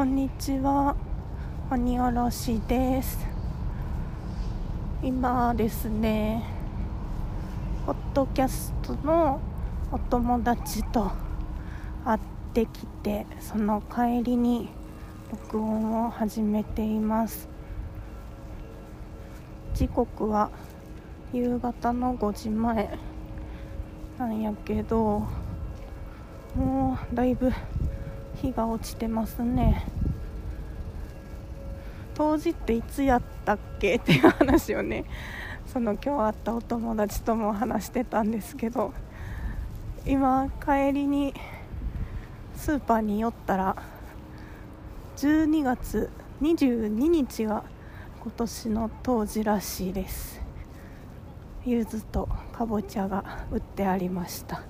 こんにちは。鬼おろしです。今ですねポッドキャストのお友達と会ってきてその帰りに録音を始めています。時刻は夕方の5時前なんやけどもうだいぶ日が落ちてますね。当時っていつやったっけっていう話をねその今日会ったお友達とも話してたんですけど今帰りにスーパーに寄ったら12月22日が今年の冬至らしいです。柚子とかぼちゃが売ってありました。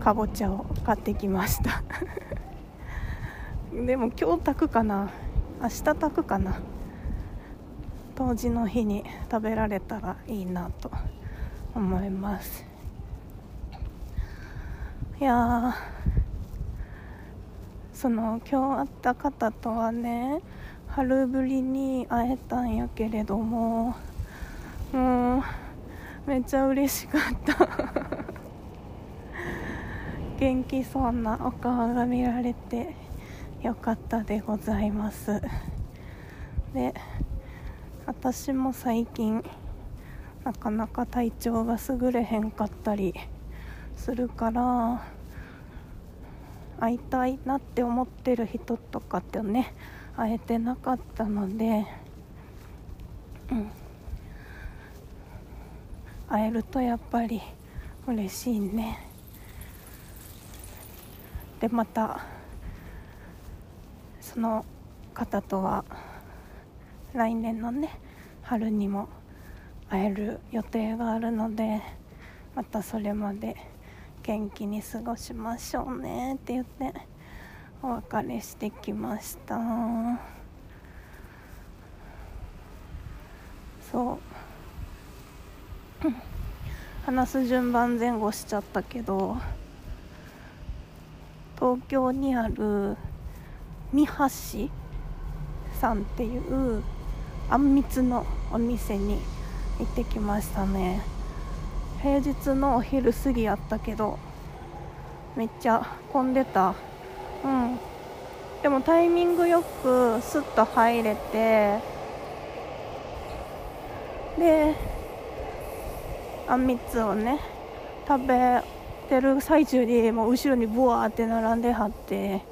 かぼちゃを買ってきました。でも今日炊くかな？明日炊くかな？冬至の日に食べられたらいいなと思います。いやその今日会った方とはね春ぶりに会えたんやけれどももうめっちゃ嬉しかった。元気そうなお顔が見られてよかったでございますで私も最近なかなか体調が優れへんかったりするから会いたいなって思ってる人とかってね会えてなかったので、うん、会えるとやっぱり嬉しいね。でまたその方とは来年のね春にも会える予定があるのでまたそれまで元気に過ごしましょうねって言ってお別れしてきました。そう。話す順番前後しちゃったけど東京にある三橋さんっていうあんみつのお店に行ってきましたね。平日のお昼過ぎやったけどめっちゃ混んでた。うん。でもタイミングよくスッと入れてであんみつをね食べてる最中にもう後ろにブワーって並んではって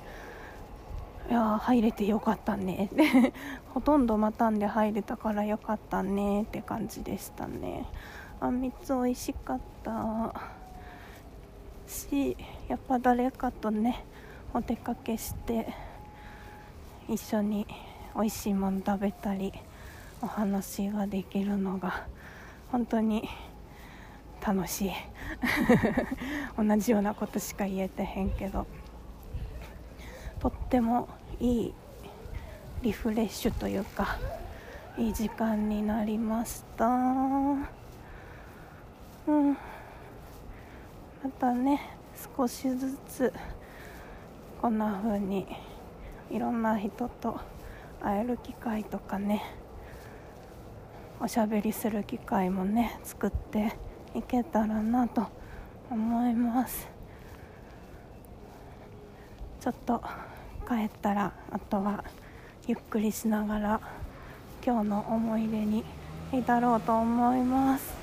いや入れてよかったね。っ てほとんど待たんで入れたからよかったねって感じでしたね。あんみつ美味しかった。しやっぱ誰かとねお出かけして一緒に美味しいもの食べたりお話ができるのが本当に楽しい。同じようなことしか言えてへんけど。とってもいいリフレッシュというかいい時間になりました。うん。またね少しずつこんな風にいろんな人と会える機会とかねおしゃべりする機会もね作っていけたらなと思います。ちょっと帰ったらあとはゆっくりしながら今日の思い出に至ろうと思います。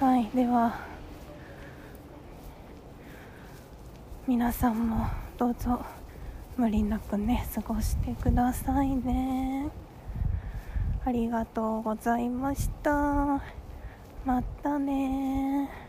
はいでは皆さんもどうぞ無理なくね過ごしてくださいね。ありがとうございました。またね